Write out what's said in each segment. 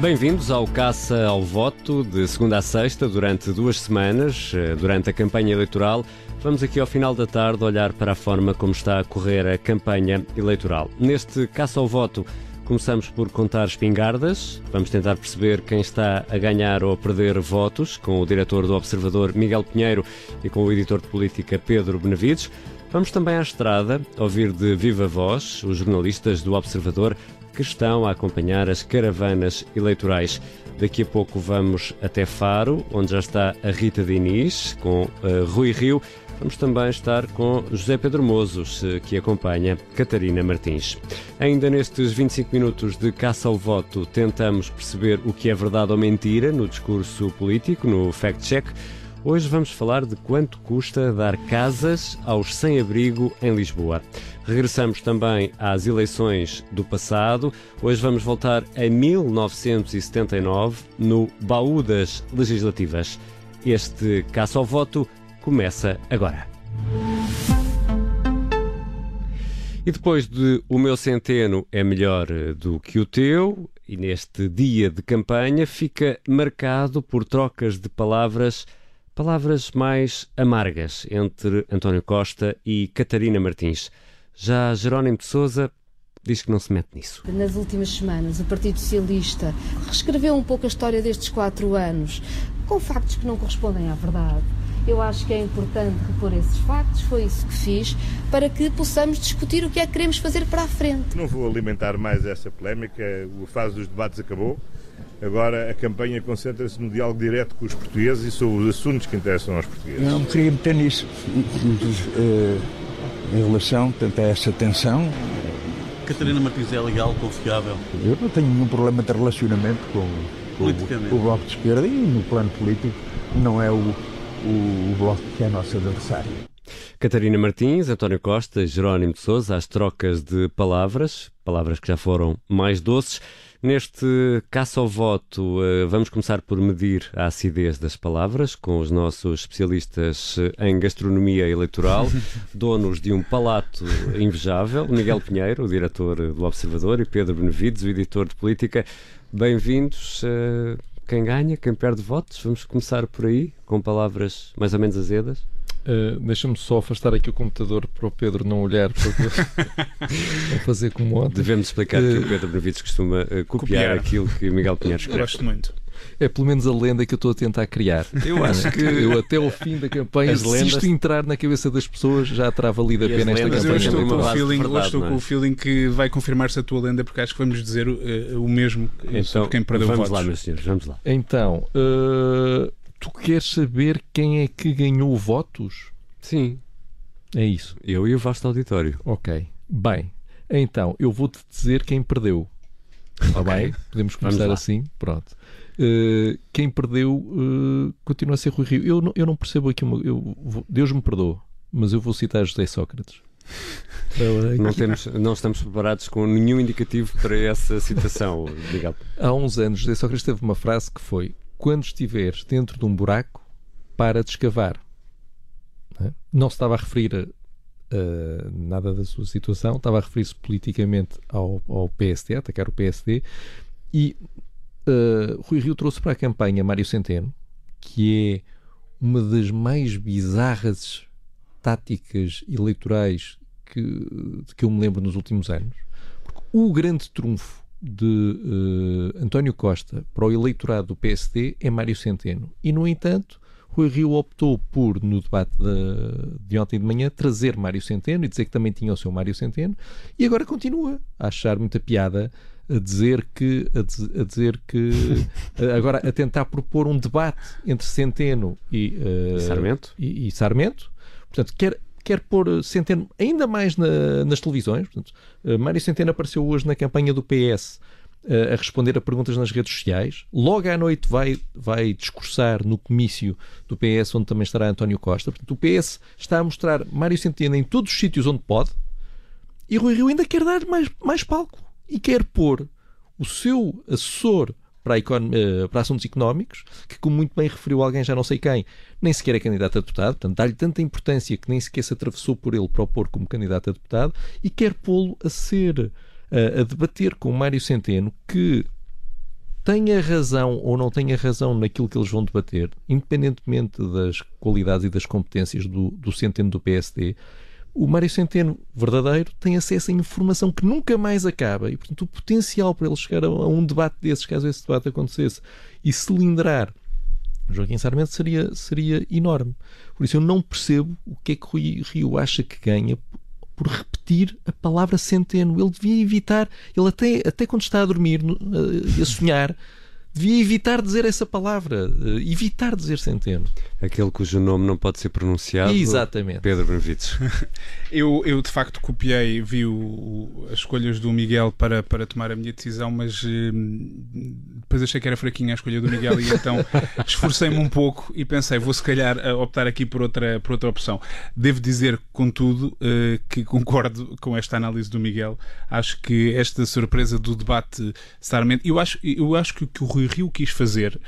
Bem-vindos ao Caça ao Voto de segunda a sexta, durante duas semanas, eh, durante a campanha eleitoral. Vamos aqui ao final da tarde olhar para a forma como está a correr a campanha eleitoral. Neste Caça ao Voto, começamos por contar espingardas. Vamos tentar perceber quem está a ganhar ou a perder votos, com o diretor do Observador Miguel Pinheiro e com o editor de política Pedro Benavides. Vamos também à estrada ouvir de viva voz os jornalistas do Observador que estão a acompanhar as caravanas eleitorais. Daqui a pouco vamos até Faro, onde já está a Rita Diniz, com uh, Rui Rio. Vamos também estar com José Pedro Mozos, que acompanha Catarina Martins. Ainda nestes 25 minutos de caça ao voto, tentamos perceber o que é verdade ou mentira no discurso político, no fact-check. Hoje vamos falar de quanto custa dar casas aos sem-abrigo em Lisboa. Regressamos também às eleições do passado. Hoje vamos voltar a 1979, no baú das legislativas. Este caça ao voto começa agora. E depois de O meu centeno é melhor do que o teu, e neste dia de campanha fica marcado por trocas de palavras palavras mais amargas entre António Costa e Catarina Martins. Já Jerónimo de Souza diz que não se mete nisso. Nas últimas semanas, o Partido Socialista reescreveu um pouco a história destes quatro anos, com factos que não correspondem à verdade. Eu acho que é importante repor esses factos, foi isso que fiz, para que possamos discutir o que é que queremos fazer para a frente. Não vou alimentar mais essa polémica, a fase dos debates acabou. Agora a campanha concentra-se no diálogo direto com os portugueses e sobre os assuntos que interessam aos portugueses. Não me queria meter nisso. Eh, em relação portanto, a essa tensão. Catarina Martins é legal, confiável? Eu não tenho nenhum problema de relacionamento com, com o, o, Bloco de Esquerda e no plano político não é o, o, o Bloco que é nosso adversário. Catarina Martins, António Costa, Jerónimo de Sousa, as trocas de palavras, palavras que já foram mais doces. Neste caça ao voto, eh, vamos começar por medir a acidez das palavras com os nossos especialistas eh, em gastronomia eleitoral, donos de um palato invejável, Miguel Pinheiro, o diretor do Observador, e Pedro Benevides, o editor de política. Bem-vindos. Eh, quem ganha, quem perde votos? Vamos começar por aí, com palavras mais ou menos azedas. Uh, Deixa-me só afastar aqui o computador para o Pedro não olhar para fazer como ontem. Devemos explicar uh, que o eh, Pedro Benavides costuma uh, copiar, copiar, aquilo que Miguel Pinheiro escreve. Gosto muito. É pelo menos a lenda que eu estou a tentar criar. Eu acho que. Eu até ao fim da campanha, As se lendas... isto entrar na cabeça das pessoas, já terá valido a pena esta campanha. Eu estou, com o, feeling, verdade, estou com o feeling que vai confirmar-se a tua lenda, porque acho que vamos dizer uh, o mesmo então, sobre quem perdeu vamos votos. lá, meus senhores, vamos lá. Então, uh, tu queres saber quem é que ganhou votos? Sim. É isso. Eu e o vasto auditório. Ok. Bem, então, eu vou-te dizer quem perdeu. Está okay. bem? Podemos começar assim? Pronto. Uh, quem perdeu uh, continua a ser Rui Rio. Eu não, eu não percebo aqui. Uma, eu, Deus me perdoa, mas eu vou citar José Sócrates. não, temos, não estamos preparados com nenhum indicativo para essa citação, Miguel. Há uns anos, José Sócrates teve uma frase que foi: Quando estiveres dentro de um buraco, para de escavar. Não se estava a referir a, a nada da sua situação, estava a referir-se politicamente ao, ao PSD, a atacar o PSD, e uh, Rui Rio trouxe para a campanha Mário Centeno, que é uma das mais bizarras táticas eleitorais que, que eu me lembro nos últimos anos. Porque o grande trunfo de uh, António Costa para o eleitorado do PSD é Mário Centeno. E, no entanto, Rui Rio optou por, no debate de, de, ontem de manhã, trazer Mário Centeno e dizer que também tinha o seu Mário Centeno, e agora continua a achar muita piada a dizer que a, dizer que agora a tentar propor um debate entre Centeno e, uh, Sarmento. E, e, Sarmento. Portanto, quer quer pôr Centeno ainda mais na, nas televisões. Portanto, uh, Mário Centeno apareceu hoje na campanha do PS a responder a perguntas nas redes sociais. Logo à noite vai, vai discursar no comício do PS, onde também estará António Costa. Portanto, o PS está a mostrar Mário Centeno em todos os sítios onde pode e Rui Rio ainda quer dar mais, mais palco e quer pôr o seu assessor para, uh, para, assuntos económicos, que, como muito bem referiu alguém, já não sei quem, nem sequer é candidato a deputado, portanto, dá-lhe tanta importância que nem sequer se atravessou por ele para o pôr como candidato a deputado, e quer pô-lo a ser a, a debater com Mário Centeno que tenha razão ou não tenha razão naquilo que eles vão debater, independentemente das qualidades e das competências do, do Centeno do PSD, o Mário Centeno verdadeiro tem acesso a informação que nunca mais acaba e, portanto, o potencial para ele chegar a, a um debate desses, caso esse debate acontecesse, e cilindrar Joaquim Sarmento seria, seria enorme. Por isso eu não percebo o que é que Rui Rio acha que ganha por repetir a palavra centeno. Ele devia evitar, ele até, até quando está a dormir e a sonhar, devia evitar dizer essa palavra, eh, evitar dizer centeno. Aquele cujo nome não pode ser pronunciado. Exatamente. Pedro Benevides. eu, eu de facto copiei, vi o, o, as escolhas do Miguel para, para tomar a minha decisão, mas hum, depois achei que era fraquinha a escolha do Miguel e então esforcei-me um pouco e pensei, vou se calhar optar aqui por outra, por outra opção. Devo dizer, contudo, uh, que concordo com esta análise do Miguel. Acho que esta surpresa do debate Sarmento, eu acho, eu acho que o que o Rui Rio quis fazer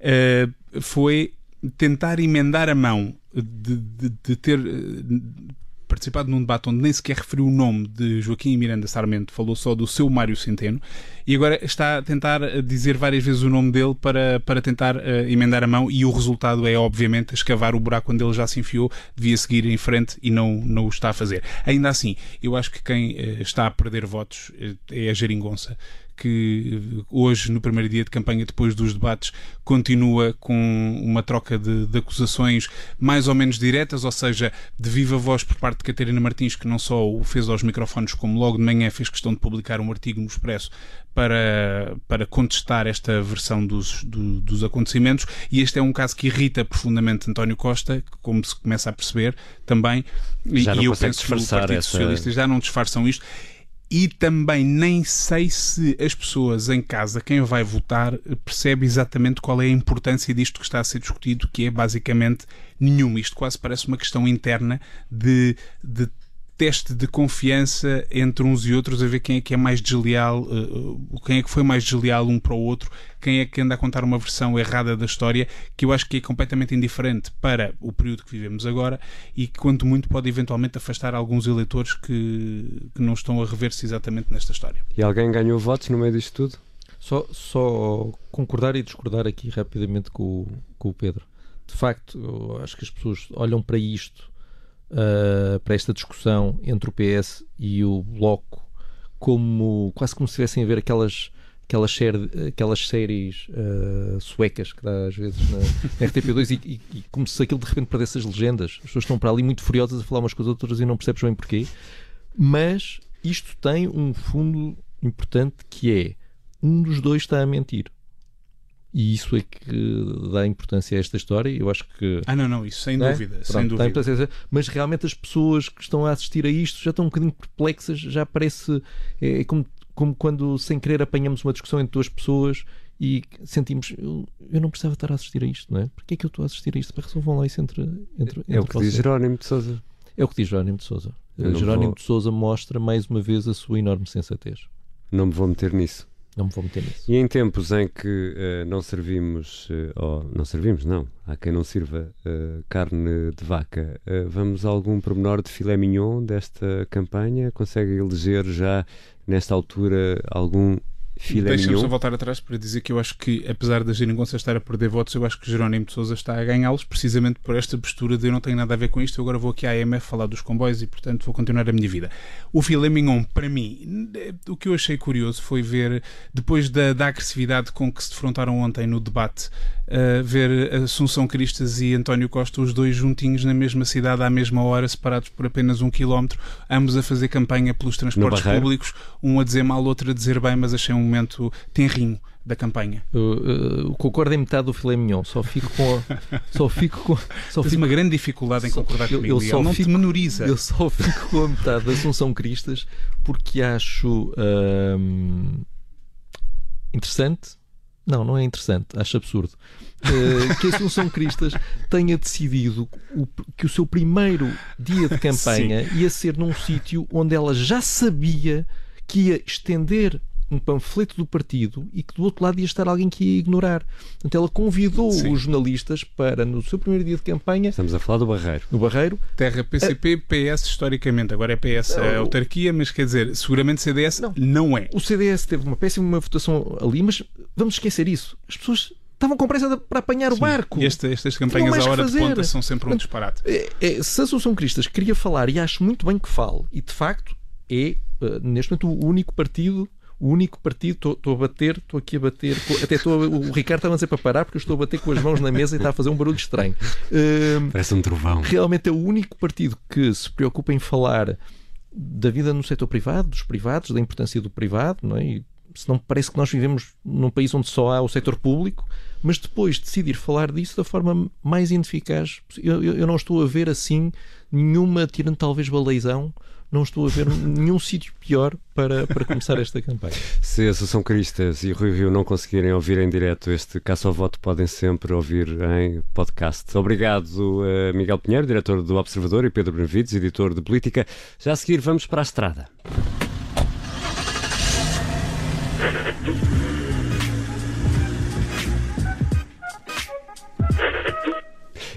uh, foi tentar emendar a mão de, de, de ter uh, participado num debate onde nem sequer referiu o nome de Joaquim Miranda Sarmento, falou só do seu Mário Centeno, e agora está a tentar dizer várias vezes o nome dele para, para tentar uh, emendar a mão, e o resultado é, obviamente, escavar o buraco onde ele já se enfiou, devia seguir em frente e não, não o está a fazer. Ainda assim, eu acho que quem uh, está a perder votos é a Geringonça que hoje, no primeiro dia de campanha, depois dos debates, continua com uma troca de, de, acusações mais ou menos diretas, ou seja, de viva voz por parte de Catarina Martins, que não só o fez aos microfones, como logo de manhã fez questão de publicar um artigo no Expresso para, para contestar esta versão dos, do, dos acontecimentos. E este é um caso que irrita profundamente António Costa, como se começa a perceber também. Já e, eu penso que o Partido essa... Socialista já não disfarçam isto e também nem sei se as pessoas em casa, quem vai votar, percebe exatamente qual é a importância disto que está a ser discutido, que é basicamente nenhuma. Isto quase parece uma questão interna de, de teste de confiança entre uns e outros a ver quem é que é mais desleal, uh, quem é que foi mais desleal um para o outro, quem é que anda a contar uma versão errada da história, que eu acho que é completamente indiferente para o período que vivemos agora e que, quanto muito, pode eventualmente afastar alguns eleitores que, que não estão a rever-se exatamente nesta história. E alguém ganhou votos no meio disto tudo? Só, só concordar e discordar aqui rapidamente com, com o Pedro. De facto, eu acho que as pessoas olham para isto uh, para esta discussão entre o PS e o Bloco como quase como se estivessem a ver aquelas aquelas, aquelas séries uh, suecas que dá às vezes na, na RTP2 e, e, e, como se aquilo de repente perdesse as legendas. As pessoas estão para ali muito furiosas a falar umas com as outras e não percebes bem porquê. Mas isto tem um fundo importante que é um dos dois está a mentir. E isso é que dá importância a esta história. Eu acho que. Ah, não, não, isso sem é? dúvida. Pronto, sem dúvida. Mas realmente as pessoas que estão a assistir a isto já estão um bocadinho perplexas. Já parece. É, é como, como quando, sem querer, apanhamos uma discussão entre duas pessoas e sentimos. Eu, eu não precisava estar a assistir a isto, não é? Porquê é que eu estou a assistir a isto? Para resolvam lá isso entre. entre, é o que diz Jerónimo de Souza. É o que diz Jerónimo de Souza. Jerónimo vou... de Souza mostra mais uma vez a sua enorme sensatez. Não me vou meter nisso. Não me vou meter nisso. E em tempos em que uh, não servimos, uh, não servimos, não, há quem não sirva uh, carne de vaca, vamos a algum pormenor de filé mignon desta campanha? Consegue eleger já, nesta altura, algum Deixa-me só voltar atrás para dizer que eu acho que, apesar da Geringonça estar a perder votos, eu acho que Jerónimo de Souza está a ganhá-los precisamente por esta postura de eu não tenho nada a ver com isto, eu agora vou aqui à AMF falar dos comboios e, portanto, vou continuar a minha vida. O filé mignon, para mim, o que eu achei curioso foi ver, depois da, da agressividade com que se defrontaram ontem no debate, uh, ver Assunção Cristas e António Costa, os dois juntinhos na mesma cidade à mesma hora, separados por apenas um quilómetro, ambos a fazer campanha pelos transportes públicos, um a dizer mal, outro a dizer bem, mas achei um momento tenrinho da campanha. Eu, concordo em metade do filé mignon, só fico com. só fico com. Só Tens fico, uma grande dificuldade em concordar eu, comigo. Eu só não fico, te menoriza. Eu só fico com a metade da Assunção Cristas porque acho hum, interessante não, não é interessante, acho absurdo. Uh, que a Assunção Cristas tenha decidido o, que o seu primeiro dia de campanha Sim. ia ser num sítio onde ela já sabia que ia estender um panfleto do partido e que do outro lado ia estar alguém que ia ignorar. Portanto, ela convidou Sim. os jornalistas para, no seu primeiro dia de campanha. Estamos a falar do Barreiro. Do Barreiro. Terra PCP, a... PS historicamente. Agora é PS não, a autarquia, mas quer dizer, seguramente CDS não. não é. O CDS teve uma péssima votação ali, mas vamos esquecer isso. As pessoas estavam com pressa para apanhar Sim. o barco. Este, estas campanhas à hora de ponta são sempre um disparate. É, é, se a Associação Cristas queria falar, e acho muito bem que fale, e de facto é, uh, neste momento, o único partido o único partido, estou a bater, estou aqui a bater, até estou, o Ricardo estava a dizer para parar porque eu estou a bater com as mãos na mesa e está a fazer um barulho estranho. Uh, Parece um trovão. Realmente é o único partido que se preocupa em falar da vida no setor privado, dos privados, da importância do privado, não é? E, se não parece que nós vivemos num país onde só há o setor público, mas depois decidir falar disso da forma mais ineficaz. Eu, eu, eu não estou a ver assim nenhuma, tirando talvez baleizão, não estou a ver nenhum sítio pior para, para começar esta campanha. Se a Associação Cristas e Rui Rio não conseguirem ouvir em direto este caça ao voto, podem sempre ouvir em podcast. Obrigado, uh, Miguel Pinheiro, diretor do Observador, e Pedro Benevides, editor de Política. Já a seguir, vamos para a estrada.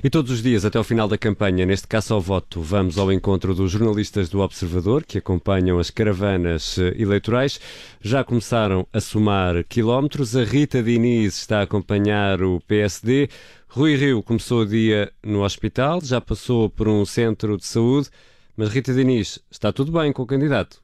E todos os dias, até o final da campanha, neste caso ao voto, vamos ao encontro dos jornalistas do Observador que acompanham as caravanas eh, eleitorais. Já começaram a somar quilómetros. A Rita Diniz está a acompanhar o PSD. Rui Rio começou o dia no hospital, já passou por um centro de saúde. Mas Rita Diniz, está tudo bem com o candidato?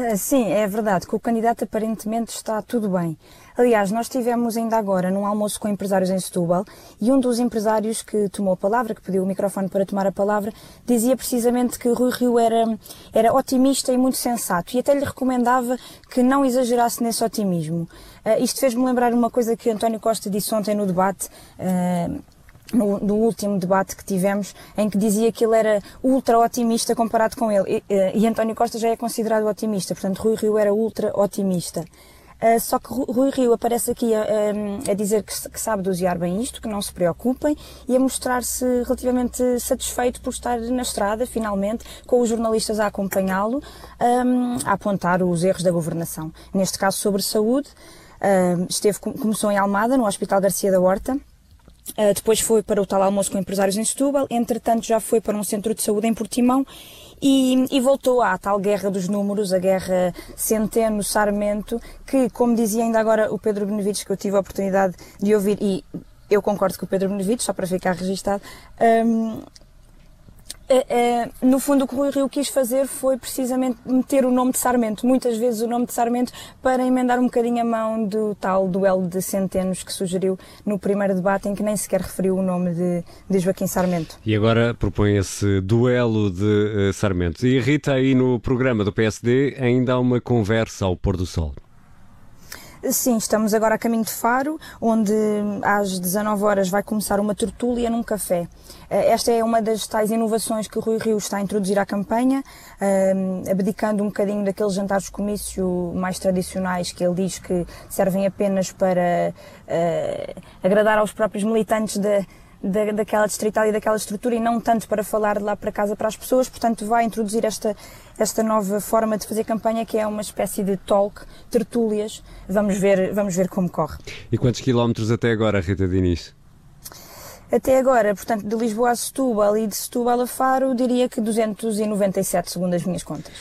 Ah, sim, é verdade. Com o candidato aparentemente está tudo bem. Aliás, nós tivemos ainda agora num almoço com empresários em Setúbal e um dos empresários que tomou a palavra, que pediu o microfone para tomar a palavra, dizia precisamente que Rui Rio era, era otimista e muito sensato e até lhe recomendava que não exagerasse nesse otimismo. Uh, isto fez-me lembrar uma coisa que António Costa disse ontem no debate. Uh, no, no, último debate que tivemos, em que dizia que ele era ultra otimista comparado com ele. E, e António Costa já é considerado otimista, portanto, Rui Rio era ultra otimista. Uh, só que Rui Rio aparece aqui a, a, a dizer que, que, sabe dosear bem isto, que não se preocupem e a mostrar-se relativamente satisfeito por estar na estrada, finalmente, com os jornalistas a acompanhá-lo, um, a apontar os erros da governação. Neste caso sobre saúde, uh, esteve, começou em Almada, no Hospital Garcia da Horta, Uh, depois foi para o tal almoço com empresários em Setúbal, entretanto já foi para um centro de saúde em Portimão e, e voltou à tal guerra dos números, a guerra Centeno-Sarmento, que, como dizia ainda agora o Pedro Benevides, que eu tive a oportunidade de ouvir, e eu concordo com o Pedro Benevides, só para ficar registado, um, é, é, no fundo, o que o Rui Rio quis fazer foi precisamente meter o nome de Sarmento, muitas vezes o nome de Sarmento, para emendar um bocadinho a mão do tal duelo de centenos que sugeriu no primeiro debate, em que nem sequer referiu o nome de, de Joaquim Sarmento. E agora propõe esse duelo de uh, Sarmento. E Rita, aí no programa do PSD, ainda há uma conversa ao pôr do sol. Sim, estamos agora a caminho de Faro, onde às 19 horas vai começar uma tertúlia num café. Eh, esta é uma das tais inovações que o Rui Rio está a introduzir à campanha, eh, abdicando um bocadinho daqueles jantares comício mais tradicionais que ele diz que servem apenas para uh, agradar aos próprios militantes da, da, daquela distrital e daquela estrutura e não tanto para falar de lá para casa para as pessoas, portanto vai introduzir esta, esta nova forma de fazer campanha que é uma espécie de talk, tertúlias, vamos ver, vamos ver como corre. E quantos quilómetros até agora, Rita Diniz? Até agora, portanto, de Lisboa a Setúbal e de Setúbal a Faro, diria que 297, segundo as minhas contas.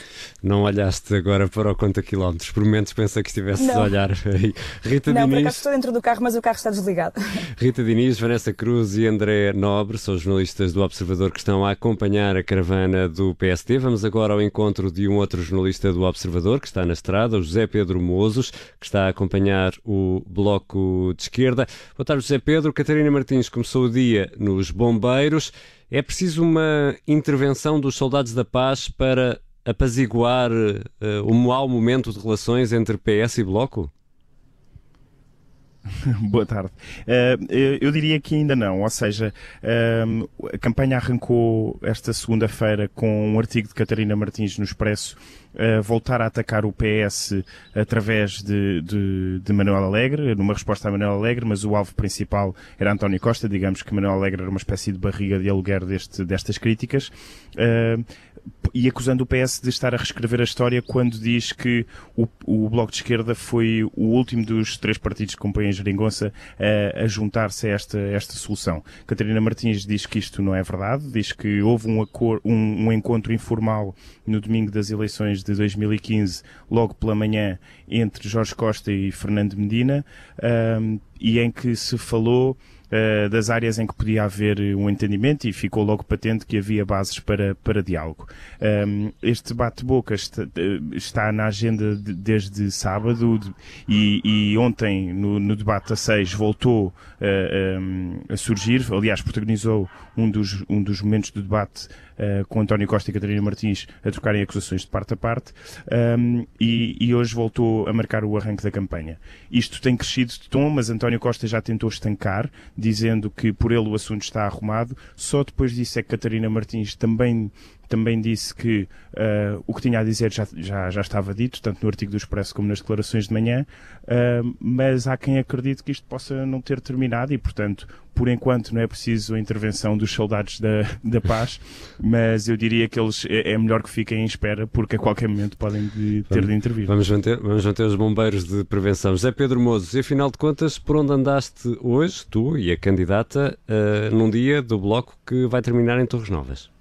Não olhaste agora para o conta quilómetros, por momentos pensa que estivesse a olhar. Rita não, Diniz... por acaso estou dentro do carro, mas o carro está desligado. Rita Diniz, Vanessa Cruz e André Nobre são jornalistas do Observador que estão a acompanhar a caravana do PSD. Vamos agora ao encontro de um outro jornalista do Observador que está na estrada, o José Pedro Mozos, que está a acompanhar o Bloco de Esquerda. Boa tarde, José Pedro. Catarina Martins começou o dia nos bombeiros. É preciso uma intervenção dos soldados da paz para apaziguar uh, o mau momento de relações entre PS e Bloco? Boa tarde. Uh, eu diria que ainda não, ou seja, uh, a campanha arrancou esta segunda-feira com um artigo de Catarina Martins no Expresso uh, voltar a atacar o PS através de, de, de, Manuel Alegre, numa resposta a Manuel Alegre, mas o alvo principal era António Costa, digamos que Manuel Alegre era uma espécie de barriga de aluguer deste, destas críticas. Uh, e acusando o PS de estar a reescrever a história quando diz que o, o Bloco de Esquerda foi o último dos três partidos que compõem Geringonça a, a juntar-se a esta, esta solução. Catarina Martins diz que isto não é verdade, diz que houve um, acor, um, um encontro informal no domingo das eleições de 2015, logo pela manhã, entre Jorge Costa e Fernando Medina, um, e em que se falou uh, das áreas em que podia haver um entendimento e ficou logo patente que havia bases para, para diálogo. Um, este debate-boca está, está, na agenda de, desde sábado de, e, e, ontem, no, no, debate a 6, voltou uh, eh, um, a surgir, aliás, protagonizou um dos, um dos momentos do debate uh, com António Costa e Catarina Martins a trocarem acusações de parte a parte um, e, e, hoje voltou a marcar o arranque da campanha. Isto tem crescido de tom, mas António Costa já tentou estancar, dizendo que por ele o assunto está arrumado. Só depois disso é que Catarina Martins também também disse que uh, o que tinha a dizer já, já, já estava dito, tanto no artigo do Expresso como nas declarações de manhã, uh, mas há quem acredite que isto possa não ter terminado e, portanto, por enquanto não é preciso a intervenção dos soldados da, da paz, mas eu diria que eles é, é melhor que fiquem em espera, porque a qualquer momento podem de, ter de intervir. Vamos manter, vamos manter os bombeiros de prevenção. José Pedro Mozes, e afinal de contas, por onde andaste hoje, tu e a candidata, uh, num dia do bloco que vai terminar em Torres Novas?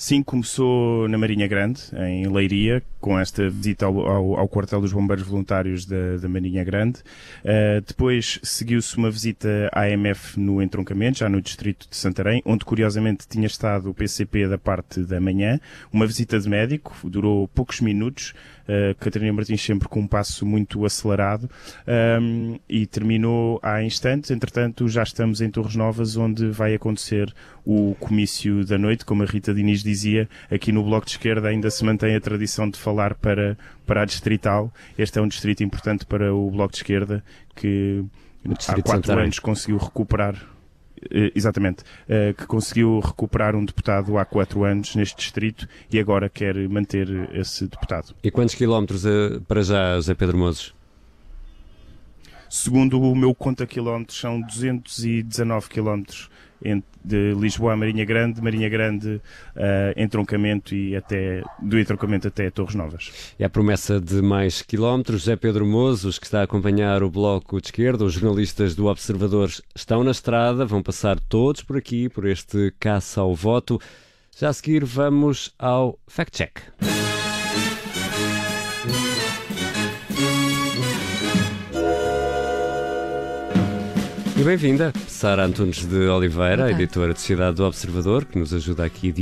Sim, começou na Marinha Grande, em Leiria, com esta visita ao, ao, ao quartel dos bombeiros voluntários da, da Marinha Grande. Uh, depois seguiu-se uma visita à AMF no entroncamento, já no distrito de Santarém, onde curiosamente tinha estado o PCP da parte da manhã. Uma visita de médico, durou poucos minutos, uh, Catarina Martins sempre com um passo muito acelerado um, e terminou há instantes. Entretanto, já estamos em Torres Novas, onde vai acontecer o comício da noite, como a Rita Diniz dizia, aqui no Bloco de Esquerda ainda se mantém a tradição de falar para, para a distrital. Este é um distrito importante para o Bloco de Esquerda que há quatro anos conseguiu recuperar eh, exatamente, eh, que conseguiu recuperar um deputado há quatro anos neste distrito e agora quer manter esse deputado. E quantos quilómetros eh, para já, José Pedro Mozes? Segundo o meu conta quilómetros, são 219 quilómetros de Lisboa a Marinha Grande, Marinha Grande uh, entroncamento e até do entroncamento até Torres Novas. É a promessa de mais quilómetros. José Pedro Mozos, que está a acompanhar o Bloco de Esquerda, os jornalistas do Observador estão na estrada, vão passar todos por aqui, por este caça ao voto. Já a seguir vamos ao Fact E bem-vinda, Sara Antunes de Oliveira, editora de Cidade do Observador, que nos ajuda aqui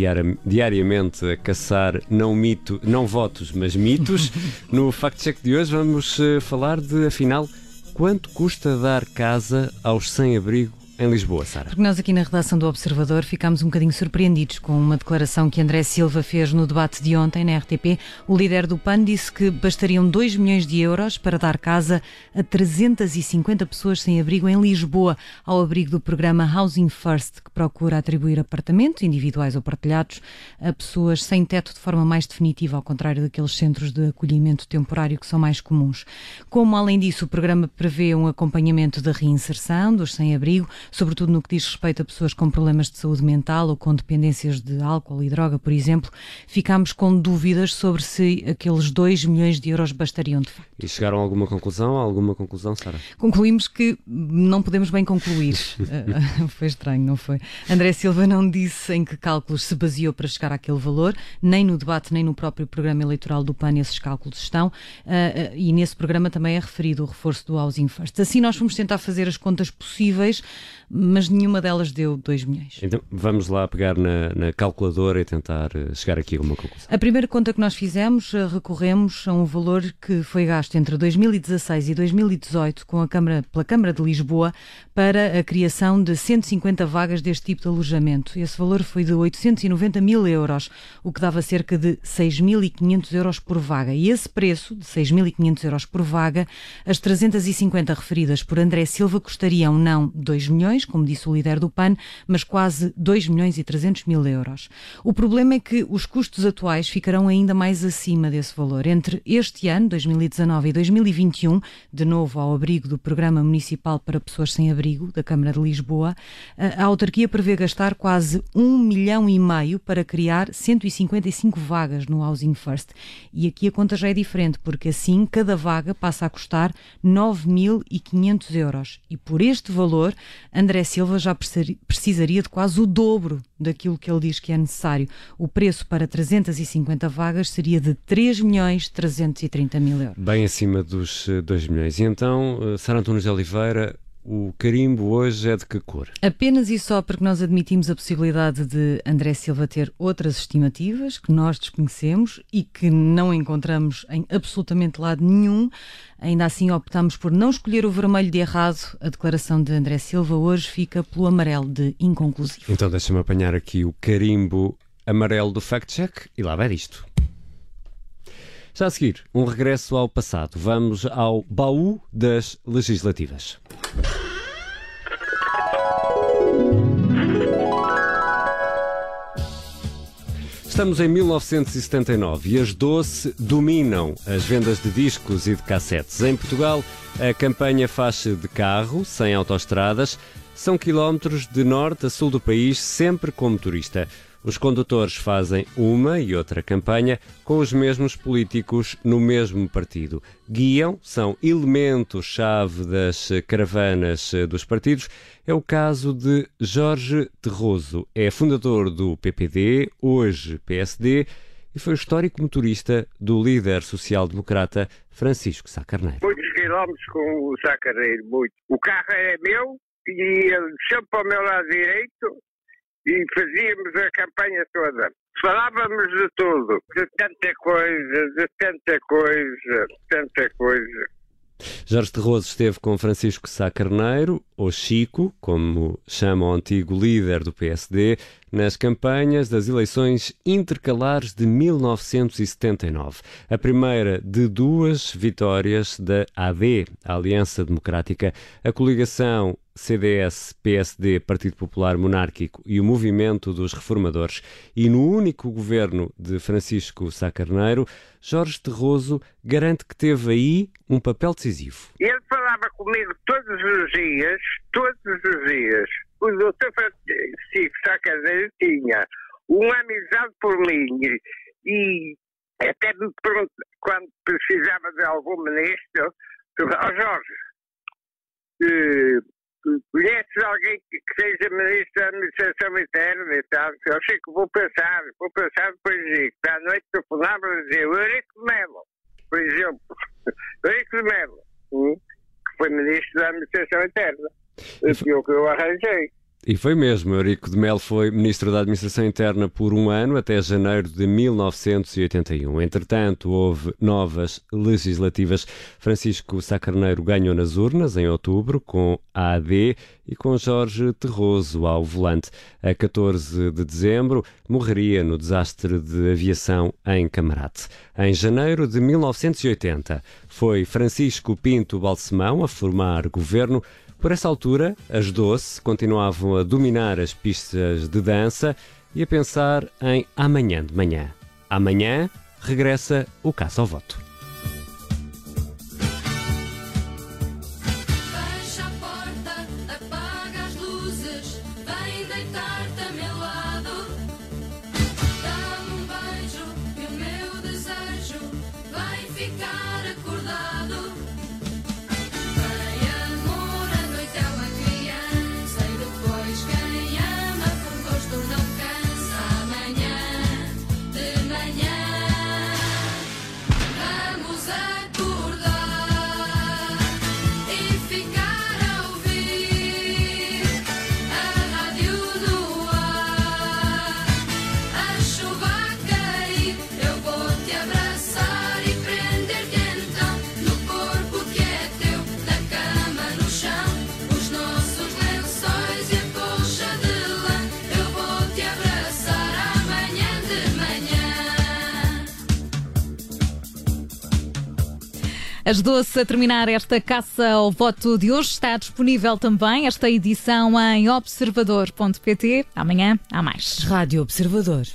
diariamente a caçar não mito, não votos, mas mitos. no Fact Check de hoje vamos eh, falar de, afinal, quanto custa dar casa aos sem-abrigo em Lisboa, Sara? Porque nós aqui na redação do Observador ficámos um bocadinho surpreendidos com uma declaração que André Silva fez no debate de ontem na RTP. O líder do PAN disse que bastariam 2 milhões de euros para dar casa a 350 pessoas sem abrigo em Lisboa, ao abrigo do programa Housing First, que procura atribuir apartamentos individuais ou partilhados a pessoas sem teto de forma mais definitiva, ao contrário daqueles centros de acolhimento temporário que são mais comuns. Como, além disso, o programa prevê um acompanhamento da reinserção dos sem-abrigo, sobretudo no que diz respeito a pessoas com problemas de saúde mental ou com dependências de álcool e droga, por exemplo, ficámos com dúvidas sobre se aqueles 2 milhões de euros bastariam de facto. E chegaram a alguma conclusão? alguma conclusão, Sara? Concluímos que não podemos bem concluir. Foi estranho, não foi? André Silva não disse em que cálculos se baseou para chegar àquele valor, nem no debate, nem no próprio programa eleitoral do PAN esses cálculos estão, uh, e nesse programa também é referido o reforço do Housing First. Assim, nós fomos tentar fazer as contas possíveis mas nenhuma delas deu 2 milhões. Então vamos lá pegar na, na, calculadora e tentar eh, chegar aqui a uma conclusão. A primeira conta que nós fizemos, eh, recorremos a um valor que foi gasto entre 2016 e 2018 com a Câmara, pela Câmara de Lisboa para a criação de 150 vagas deste tipo de alojamento. Esse valor foi de 890 mil euros, o que dava cerca de 6.500 euros por vaga. E esse preço, de 6.500 euros por vaga, as 350 referidas por André Silva custariam não 2 milhões, milhões, como disse o líder do PAN, mas quase 2 milhões e 300 mil euros. O problema é que os custos atuais ficarão ainda mais acima desse valor. Entre este ano, 2019 e 2021, de novo ao abrigo do Programa Municipal para Pessoas Sem Abrigo, da Câmara de Lisboa, a autarquia prevê gastar quase 1 milhão e meio para criar 155 vagas no Housing First. E aqui a conta já é diferente, porque assim cada vaga passa a custar 9.500 euros. E por este valor, André Silva já precisaria de quase o dobro daquilo que ele diz que é necessário. O preço para 350 vagas seria de 3 milhões 330 mil euros. Bem acima dos 2 eh, milhões. E então, eh, Sara Antunes de Oliveira, o carimbo hoje é de que cor? Apenas e só porque nós admitimos a possibilidade de André Silva ter outras estimativas que nós desconhecemos e que não encontramos em absolutamente lado nenhum. Ainda assim optamos por não escolher o vermelho de errado. A declaração de André Silva hoje fica pelo amarelo de inconclusivo. Então deixa-me apanhar aqui o carimbo amarelo do fact-check e lá vai isto. Já a seguir, um regresso ao passado. Vamos ao baú das legislativas. Estamos em 1979 e as Doce dominam as vendas de discos e de cassetes. Em Portugal, a campanha faz de carro, sem autoestradas. São quilómetros de norte a sul do país, sempre como turista. Os condutores fazem uma e outra campanha com os mesmos políticos no mesmo partido. Guiam, são elementos-chave das caravanas dos partidos. É o caso de Jorge Terroso. É fundador do PPD, hoje PSD, e foi histórico motorista do líder social-democrata Francisco Sá Carneiro. Muitos quilómetros com o Sá Carneiro, muito. O carro é meu e ele sempre para o meu lado direito e fazíamos a campanha toda. Falávamos de tudo, de tanta coisa, de tanta coisa, de tanta coisa. Jorge Terroso esteve com Francisco Sá Carneiro, ou Chico, como chama o antigo líder do PSD, nas campanhas das eleições intercalares de 1979. A primeira de duas vitórias da AD, a Aliança Democrática, a coligação CDS, PSD, Partido Popular Monárquico e o Movimento dos Reformadores, e no único governo de Francisco Sá Carneiro, Jorge Terroso garante que teve aí um papel decisivo. Ele falava comigo todos os dias, todos os dias. O doutor Francisco Sá Carneiro tinha uma amizade por mim e até me quando precisava de algum ministro, oh Jorge, Conheces alguém que, que seja ministro da administração interna e tal? Eu sei que vou pensar, vou pensar depois disso. À noite telefonava e dizia o Eurico Melo, por exemplo. Eurico Melo, que foi ministro da administração interna. Foi o que eu arranjei. E foi mesmo. Eurico de Melo foi ministro da Administração Interna por um ano, até janeiro de 1981. Entretanto, houve novas legislativas. Francisco Sacarneiro ganhou nas urnas em outubro, com a AD e com Jorge Terroso ao volante. A 14 de dezembro, morreria no desastre de aviação em Camarate. Em janeiro de 1980, foi Francisco Pinto Balsemão a formar governo por essa altura, as Doce continuavam a dominar as pistas de dança e a pensar em amanhã de manhã. Amanhã regressa o caça ao voto. Ajudou-se a terminar esta caça ao voto de hoje. Está disponível também esta edição em observador.pt. Amanhã há mais. Rádio Observador.